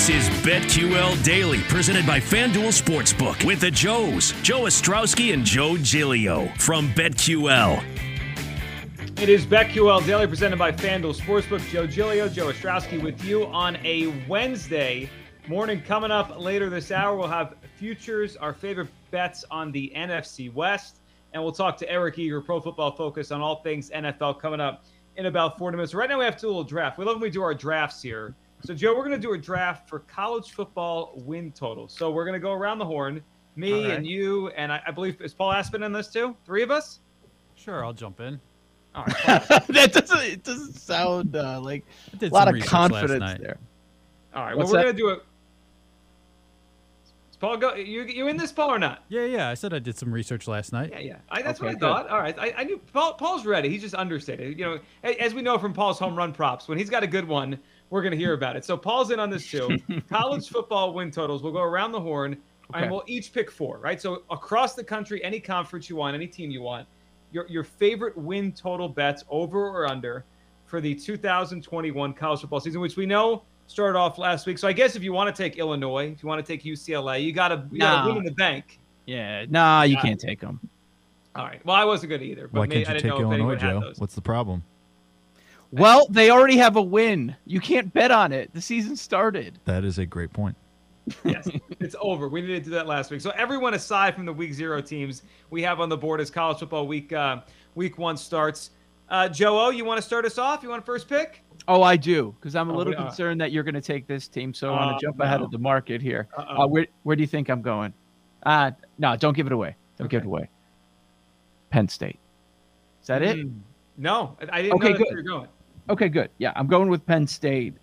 This is BetQL Daily, presented by FanDuel Sportsbook with the Joes, Joe Ostrowski and Joe Giglio from BetQL. It is BetQL Daily, presented by FanDuel Sportsbook. Joe Giglio, Joe Ostrowski with you on a Wednesday morning. Coming up later this hour, we'll have futures, our favorite bets on the NFC West, and we'll talk to Eric Eager, Pro Football Focus, on all things NFL coming up in about 40 minutes. Right now, we have to do a little draft. We love when we do our drafts here. So, Joe, we're going to do a draft for college football win totals. So, we're going to go around the horn. Me right. and you, and I, I believe, is Paul Aspen in this too? Three of us? Sure, I'll jump in. All right. that doesn't it doesn't sound uh, like a lot of confidence there. All right. Well, we're that? going to do it. Is Paul, go. You, you in this, Paul, or not? Yeah, yeah. I said I did some research last night. Yeah, yeah. I, that's Okay, what I good. thought. All right. I, I knew Paul, Paul's ready. He's just understated. You know, as we know from Paul's home run props, when he's got a good one, we're going to hear about it. So Paul's in on this too. College football win totals. We'll go around the horn Okay. and we'll each pick four, right? So across the country, any conference you want, any team you want, your, your favorite win total bets over or under for the 2021 college football season, which we know started off last week. So I guess if you want to take Illinois, if you want to take UCLA, you got to you Nah. win in the bank. Yeah, nah, you Yeah. can't take them. All right. Well, I wasn't good either. But Why can't I you didn't take Illinois, Joe? What's the problem? Well, they already have a win. You can't bet on it. The season started. That is a great point. yes, it's over. We needed to do that last week. So everyone aside from the week zero teams we have on the board as college football week uh, week one starts. Uh, Joe O, you want to start us off? You want to first pick? Oh, I do, because I'm a Oh, little we concerned that you're going to take this team, so I want Oh, to jump ahead of the market here. Uh-oh. Uh, where where do you think I'm going? Uh no, don't give it away. Don't give it away. Penn State. Is that it? Mm, No, I- I didn't Okay, know that's good. where you're going. Okay, good. Yeah, I'm going with Penn State.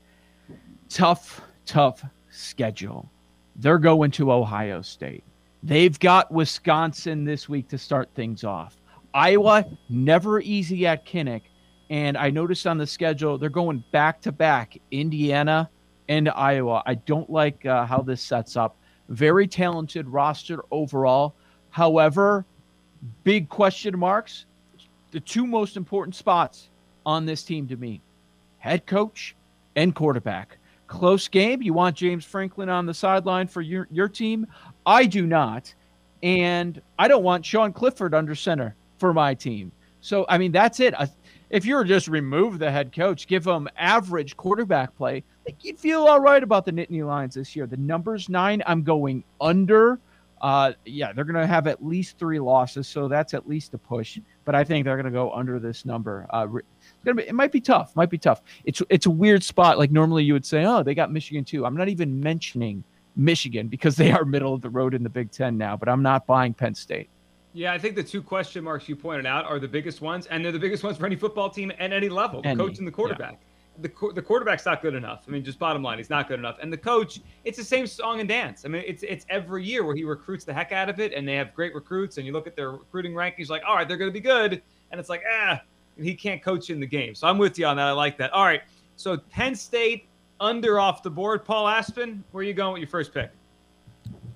Tough, tough schedule. They're going to Ohio State. They've got Wisconsin this week to start things off. Iowa, never easy at Kinnick. And I noticed on the schedule, they're going back to back Indiana and Iowa. I don't like uh, how this sets up. Very talented roster overall. However, big question marks. The two most important spots on this team to me head coach and quarterback. Close game. You want James Franklin on the sideline for your, your team? I do not. And I don't want Sean Clifford under center for my team. So, I mean, that's it. If you were just remove the head coach, give him average quarterback play, you'd feel all right about the Nittany Lions this year. The number's nine. I'm going under. Uh, yeah, they're going to have at least three losses, so that's at least a push. But I think they're going to go under this number. Uh, re- it's gonna be, it might be tough. Might be tough. It's it's a weird spot. Like normally you would say, oh, they got Michigan too. I'm not even mentioning Michigan because they are middle of the road in the Big Ten now. But I'm not buying Penn State. Yeah, I think the two question marks you pointed out are the biggest ones, and they're the biggest ones for any football team at any level. The Any, coach and the quarterback. The, the quarterback's not good enough. I mean, just bottom line, he's not good enough. And the coach, it's the same song and dance. I mean, it's it's every year where he recruits the heck out of it, and they have great recruits. And you look at their recruiting rankings, like, all right, they're going to be good, and it's like, ah, and he can't coach in the game. So I'm with you on that. I like that. All right, so Penn State under off the board. Paul Aspen, where are you going with your first pick?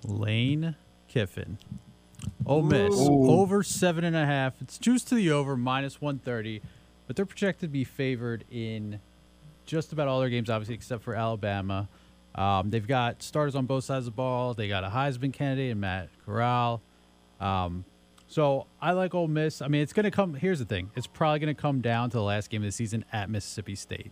Lane Kiffin. Ole Miss Ooh. over seven and a half. It's juice to the over minus one thirty, but they're projected to be favored in just about all their games, obviously except for Alabama. Um, they've got starters on both sides of the ball. They got a Heisman candidate in Matt Corral. Um, so I like Ole Miss. I mean, it's going to come. Here's the thing: it's probably going to come down to the last game of the season at Mississippi State.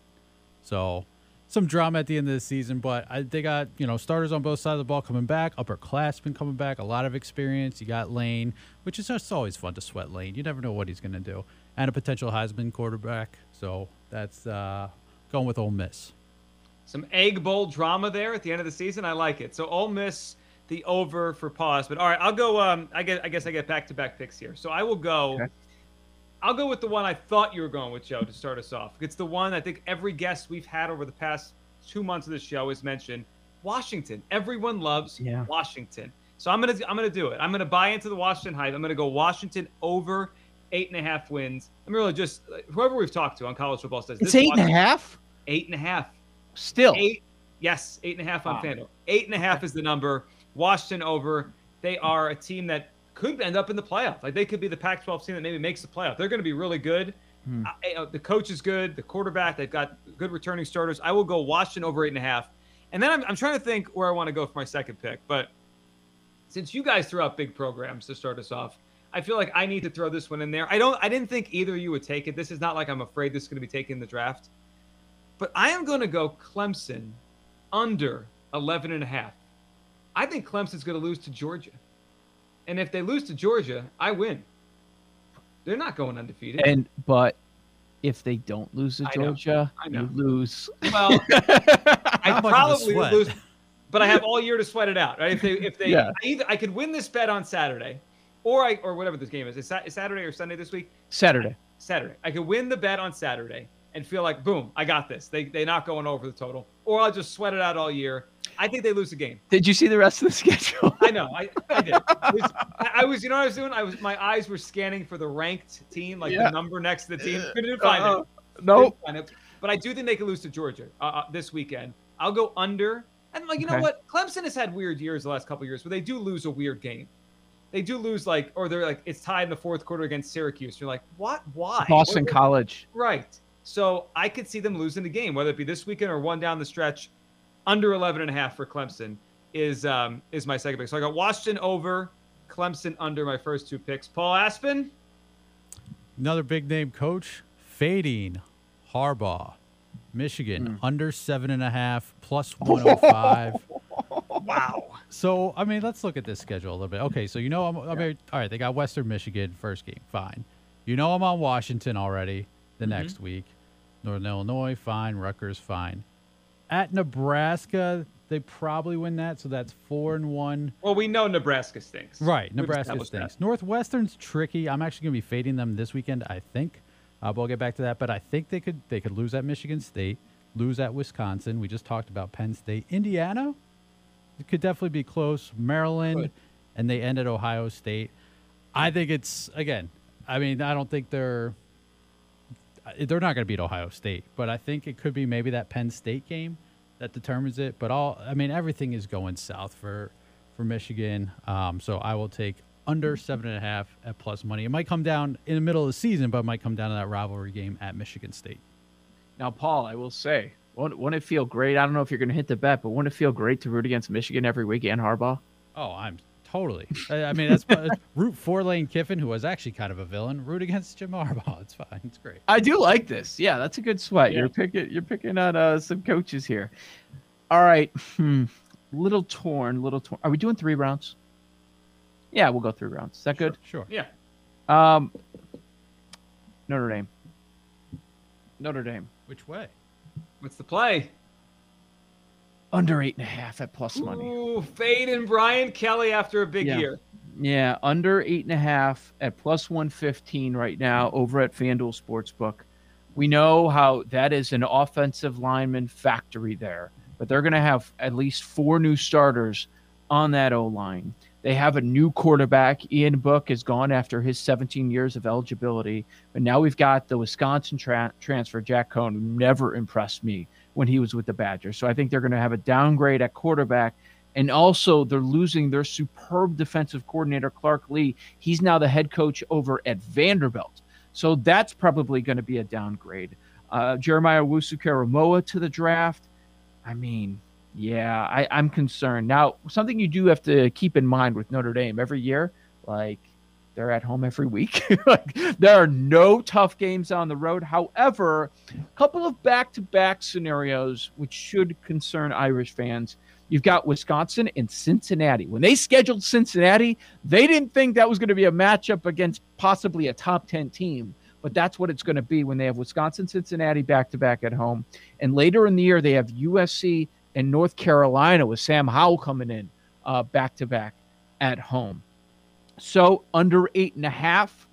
So some drama at the end of the season, but I, they got you know starters on both sides of the ball coming back, upperclassmen coming back, a lot of experience. You got Lane, which is just always fun to sweat Lane. You never know what he's going to do, and a potential Heisman quarterback. So that's uh, going with Ole Miss. Some Egg Bowl drama there at the end of the season. I like it. So Ole Miss, the over for pause. But all right, I'll go. Um, I guess I guess I get back to back picks here. So I will go. Okay. I'll go with the one I thought you were going with, Joe, to start us off. It's the one I think every guest we've had over the past two months of the show has mentioned. Washington. Everyone loves Yeah. Washington. So I'm gonna I'm gonna do it. I'm gonna buy into the Washington hype. I'm gonna go Washington over eight and a half wins. I'm really just whoever we've talked to on college football says It's this eight and a Washington- half. Eight and a half. Still, Eight. Yes, eight and a half on Wow. FanDuel. Eight and a half is the number. Washington over. They are a team that could end up in the playoff. Like they could be the Pac-12 team that maybe makes the playoff. They're going to be really good. Hmm. I- the coach is good. The quarterback. They've got good returning starters. I will go Washington over eight and a half. And then I'm, I'm trying to think where I want to go for my second pick. But since you guys threw out big programs to start us off, I feel like I need to throw this one in there. I don't. I didn't think either of you would take it. This is not like I'm afraid this is going to be taken in the draft. But I am going to go Clemson under 11 and a half. I think Clemson's going to lose to Georgia. And if they lose to Georgia, I win. They're not going undefeated. and but if they don't lose to I know. Georgia, I know. you lose. well, I How much of a probably would lose, but I have all year to sweat it out. Right? If they, if they, Yeah. I either I could win this bet on Saturday, or I, or whatever this game is. Is is Saturday or Sunday this week? Saturday. Saturday. I could win the bet on Saturday and feel like, boom, I got this. They they're not going over the total, or I'll just sweat it out all year. I think they lose the game. Did you see the rest of the schedule? I know. I, I did. Was- I, I was, you know what I was doing? I was, my eyes were scanning for the ranked team, like Yeah. the number next to the team. Couldn't find Uh, it. no. Didn't find it. But I do think they could lose to Georgia uh, uh, this weekend. I'll go under. And like, you know what? Clemson has had weird years the last couple of years, but they do lose a weird game. They do lose like, or they're like, it's tied in the fourth quarter against Syracuse. You're like, what? Why? Boston What- College. Right. So I could see them losing the game, whether it be this weekend or one down the stretch. Under 11 and a half for Clemson is um, is my second pick. So I got Washington over, Clemson under my first two picks. Paul Aspen. Another big name coach fading Harbaugh, Michigan under seven and a half plus one hundred five. Wow. So I mean, let's look at this schedule a little bit. Okay, so you know I'm, I mean, all right. They got Western Michigan first game, fine. You know I'm on Washington already. The next week, Northern Illinois, fine. Rutgers, fine. At Nebraska, they probably win that, so that's four and one. Well, we know Nebraska stinks. Right, Nebraska stinks. that. Northwestern's tricky. I'm actually going to be fading them this weekend. I think. Uh, but we'll get back to that. But I think they could they could lose at Michigan State, lose at Wisconsin. We just talked about Penn State, Indiana. It could definitely be close. Maryland, Could. and they end at Ohio State. I think it's again. I mean, I don't think they're they're not going to beat Ohio State, but I think it could be maybe that Penn State game that determines it. But all I mean, everything is going south for for Michigan. Um, so I will take under seven and a half at plus money. It might come down in the middle of the season, but it might come down to that rivalry game at Michigan State. Now, Paul, I will say, wouldn't, wouldn't it feel great? I don't know if you're going to hit the bet, but wouldn't it feel great to root against Michigan every week and Harbaugh? Oh, I'm totally. I, I mean, that's root for Lane Kiffin, who was actually kind of a villain. Root against Jim Harbaugh. It's fine. It's great. I do like this. Yeah, that's a good sweat. Yeah. You're picking you're picking on uh, some coaches here. All right. Hmm. Little torn, little torn. Are we doing three rounds? Yeah, we'll go three rounds. Is that good? Sure. Yeah. Um Notre Dame. Notre Dame. Which way? What's the play? Under eight and a half at plus money. Ooh, Fade and Brian Kelly after a big Yeah. year. Yeah, under eight and a half at plus 115 right now over at FanDuel Sportsbook. We know how that is an offensive lineman factory there, but they're going to have at least four new starters on that O line. They have a new quarterback. Ian Book is gone after his 17 years of eligibility, but now we've got the Wisconsin tra- transfer, Jack Coan, never impressed me when he was with the Badgers. So I think they're going to have a downgrade at quarterback. And also, they're losing their superb defensive coordinator, Clark Lea. He's now the head coach over at Vanderbilt. So that's probably going to be a downgrade. Uh, Jeremiah Wusu to the draft. I mean, yeah, I, I'm concerned. Now, something you do have to keep in mind with Notre Dame every year, like they're at home every week. like, there are no tough games on the road. However, a couple of back-to-back scenarios which should concern Irish fans. You've got Wisconsin and Cincinnati. When they scheduled Cincinnati, they didn't think that was going to be a matchup against possibly a top 10 team, but that's what it's going to be when they have Wisconsin, Cincinnati back to back at home. And later in the year, they have USC and North Carolina with Sam Howell coming in back to back at home. So under eight and a half,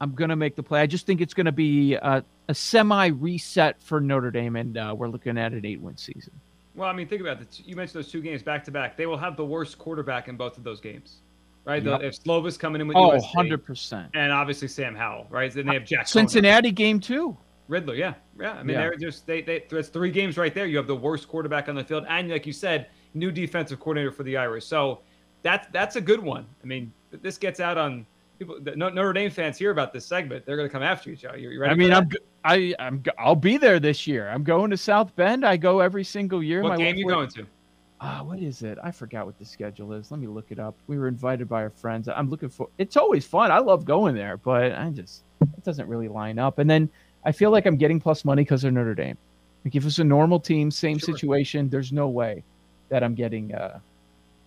I'm going to make the play. I just think it's going to be uh, a, a semi reset for Notre Dame, and uh, we're looking at an eight win season. Well, I mean, think about it. You mentioned those two games back to back. They will have the worst quarterback in both of those games, right? Yep. The, if Slovis coming in with oh, USC, 100%. And obviously Sam Howell, right? Then they uh, have Jack Cincinnati game too. Ridder, yeah, yeah. I mean, yeah. they're just they they. There's three games right there. You have the worst quarterback on the field, and like you said, new defensive coordinator for the Irish. So that's that's a good one. I mean, this gets out on people. Notre Dame fans hear about this segment, they're going to come after you, Joe. You ready? I mean, I'm I I'm I'll be there this year. I'm going to South Bend. I go every single year. What My game you going to? Ah, uh, what is it? I forgot what the schedule is. Let me look it up. We were invited by our friends. I'm looking for. It's always fun. I love going there, but I just it doesn't really line up. And then I feel like I'm getting plus money because of Notre Dame. Like if it's a normal team, same sure. situation, there's no way that I'm getting uh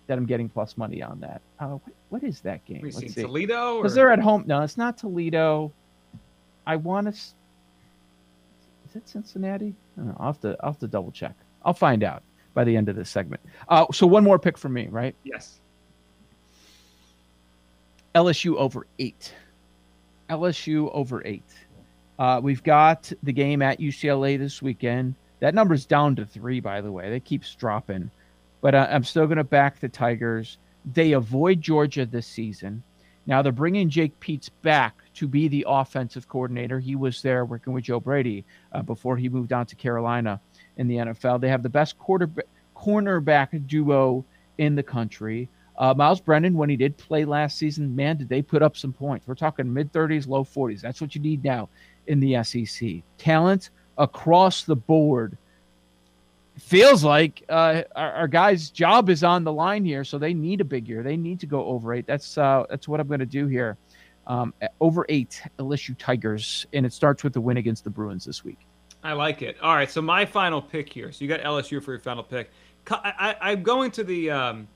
that I'm getting plus money on that. Uh, what, what is that game? Let's see. Toledo? Because they're at home. No, it's not Toledo. I want to. Is it Cincinnati? I will have to. I'll have to double check. I'll find out by the end of this segment. Uh, so one more pick for me, right? Yes. LSU over eight. LSU over eight. Uh, we've got the game at UCLA this weekend. That number's down to three, by the way. That keeps dropping but uh, I'm still going to back the Tigers. They avoid Georgia this season. Now they're bringing Jake Peetz back to be the offensive coordinator. He was there working with Joe Brady uh, before he moved on to Carolina in the NFL. They have the best quarterback cornerback duo in the country. Uh, Myles Brennan, when he did play last season, man, did they put up some points. We're talking mid 30s, low 40s. That's what you need now in the SEC. Talent across the board feels like uh, our, our, guy's job is on the line here, so they need a big year. They need to go over eight. That's uh, that's what I'm going to do here. Um, over eight LSU Tigers, and it starts with the win against the Bruins this week. I like it. All right, so my final pick here. So you got LSU for your final pick. I, am going to the um,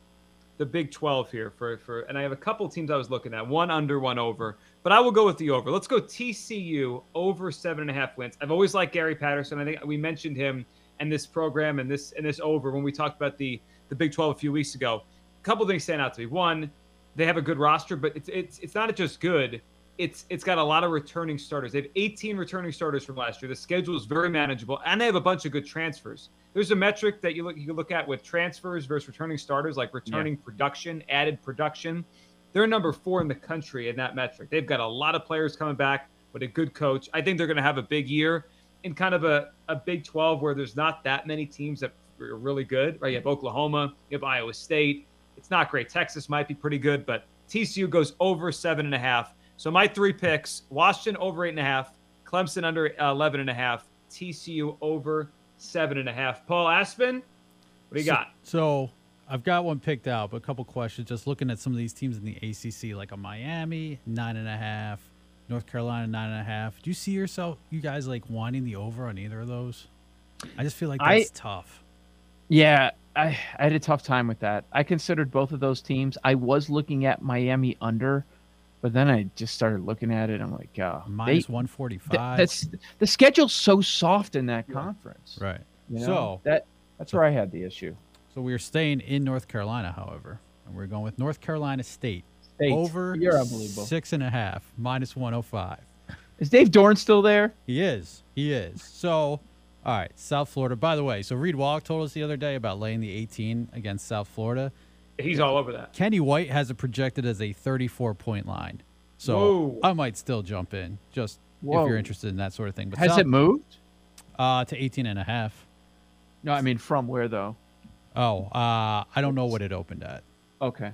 the Big 12 here for for, and I have a couple teams I was looking at. One under, one over. But I will go with the over. Let's go TCU over seven and a half wins. I've always liked Gary Patterson. I think we mentioned him and this program and this and this over when we talked about the the Big 12 a few weeks ago. A couple things stand out to me. One, they have a good roster, but it's it's it's not just good. It's it's got a lot of returning starters. They have 18 returning starters from last year. The schedule is very manageable, and they have a bunch of good transfers. There's a metric that you look you can look at with transfers versus returning starters, like returning yeah. production, added production. They're number four in the country in that metric. They've got a lot of players coming back with a good coach. I think they're going to have a big year in kind of a, a Big 12 where there's not that many teams that are really good, right? You have Oklahoma, you have Iowa State. It's not great. Texas might be pretty good, but TCU goes over seven and a half. So my three picks: Washington over eight and a half, Clemson under uh, eleven and a half, TCU over seven and a half. Paul Aspen, what do you so, got? So I've got one picked out, but a couple questions. Just looking at some of these teams in the ACC, like a Miami nine and a half, North Carolina nine and a half. Do you see yourself, you guys, like wanting the over on either of those? I just feel like that's I, tough. Yeah, I, I had a tough time with that. I considered both of those teams. I was looking at Miami under, but then I just started looking at it. I'm like, oh, minus one forty five. That's the schedule's so soft in that conference. Right. You know, so that that's where I had the issue. So we're staying in North Carolina, however, and we're going with North Carolina State State. Over six and a half, minus 105. Is Dave Doeren still there? He is. He is. So, all right, South Florida. By the way, so Reed Wallach told us the other day about laying the 18 against South Florida. He's all over that. Kenny White has it projected as a 34 point line. So Whoa. I might still jump in just Whoa. if you're interested in that sort of thing. But Has South, it moved? Uh, to 18 and a half. No, I mean from where though? Oh, uh, I don't know what it opened at. Okay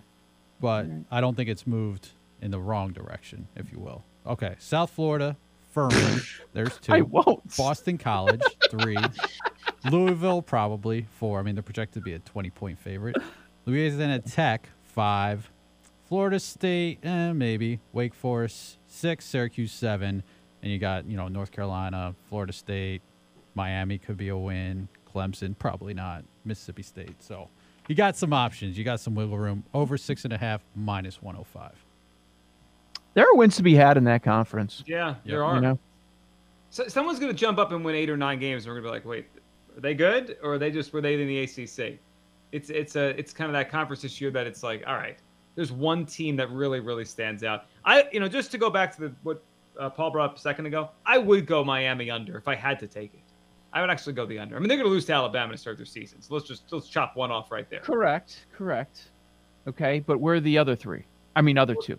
but I don't think it's moved in the wrong direction, if you will. Okay, South Florida, Furman. There's two. I won't. Boston College, three. Louisville, probably four. I mean, they're projected to be a 20 point favorite. Louisiana Tech, five. Florida State, eh, maybe. Wake Forest six, Syracuse seven, and you got you know North Carolina, Florida State, Miami could be a win. Clemson probably not. Mississippi State. So you got some options. You got some wiggle room. Over six and a half, minus one hundred five. There are wins to be had in that conference. Yeah, there are. You know? So, someone's going to jump up and win eight or nine games, and we're going to be like, wait, are they good, or are they just were they in the ACC? It's it's a it's kind of that conference this year that it's like, all right, there's one team that really really stands out. I you know just to go back to the what uh, Paul brought up a second ago, I would go Miami under if I had to take it. I would actually go the under. I mean, they're going to lose to Alabama to start their season, so let's just let's chop one off right there. Correct, correct. Okay, but where are the other three? I mean, other two.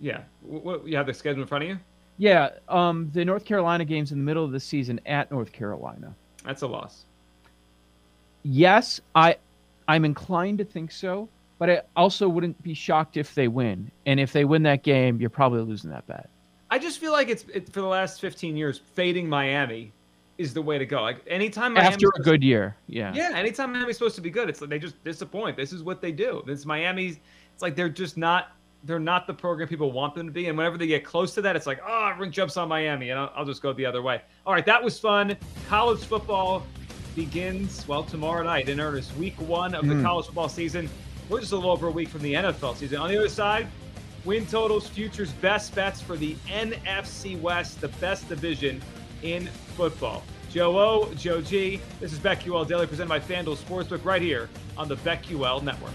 Yeah, what, you have the schedule in front of you. Yeah, um, the North Carolina games in the middle of the season at North Carolina. That's a loss. Yes, I, I'm inclined to think so, but I also wouldn't be shocked if they win. And if they win that game, you're probably losing that bet. I just feel like it's it, for the last 15 years, fading Miami is the way to go. Like anytime Miami's after a good year, yeah, yeah, anytime Miami's supposed to be good, it's like they just disappoint. This is what they do. This Miami's. It's like they're just not. They're not the program people want them to be, and whenever they get close to that, it's like, ah, oh, everyone jumps on Miami, and I'll, I'll just go the other way. All right, that was fun. College football begins well tomorrow night in earnest. Week one of the mm. college football season. We're just a little over a week from the NFL season. On the other side, win totals, futures, best bets for the NFC West, the best division in football. Joe O, Joe G. This is BetQL Daily presented by FanDuel Sportsbook right here on the BetQL Network.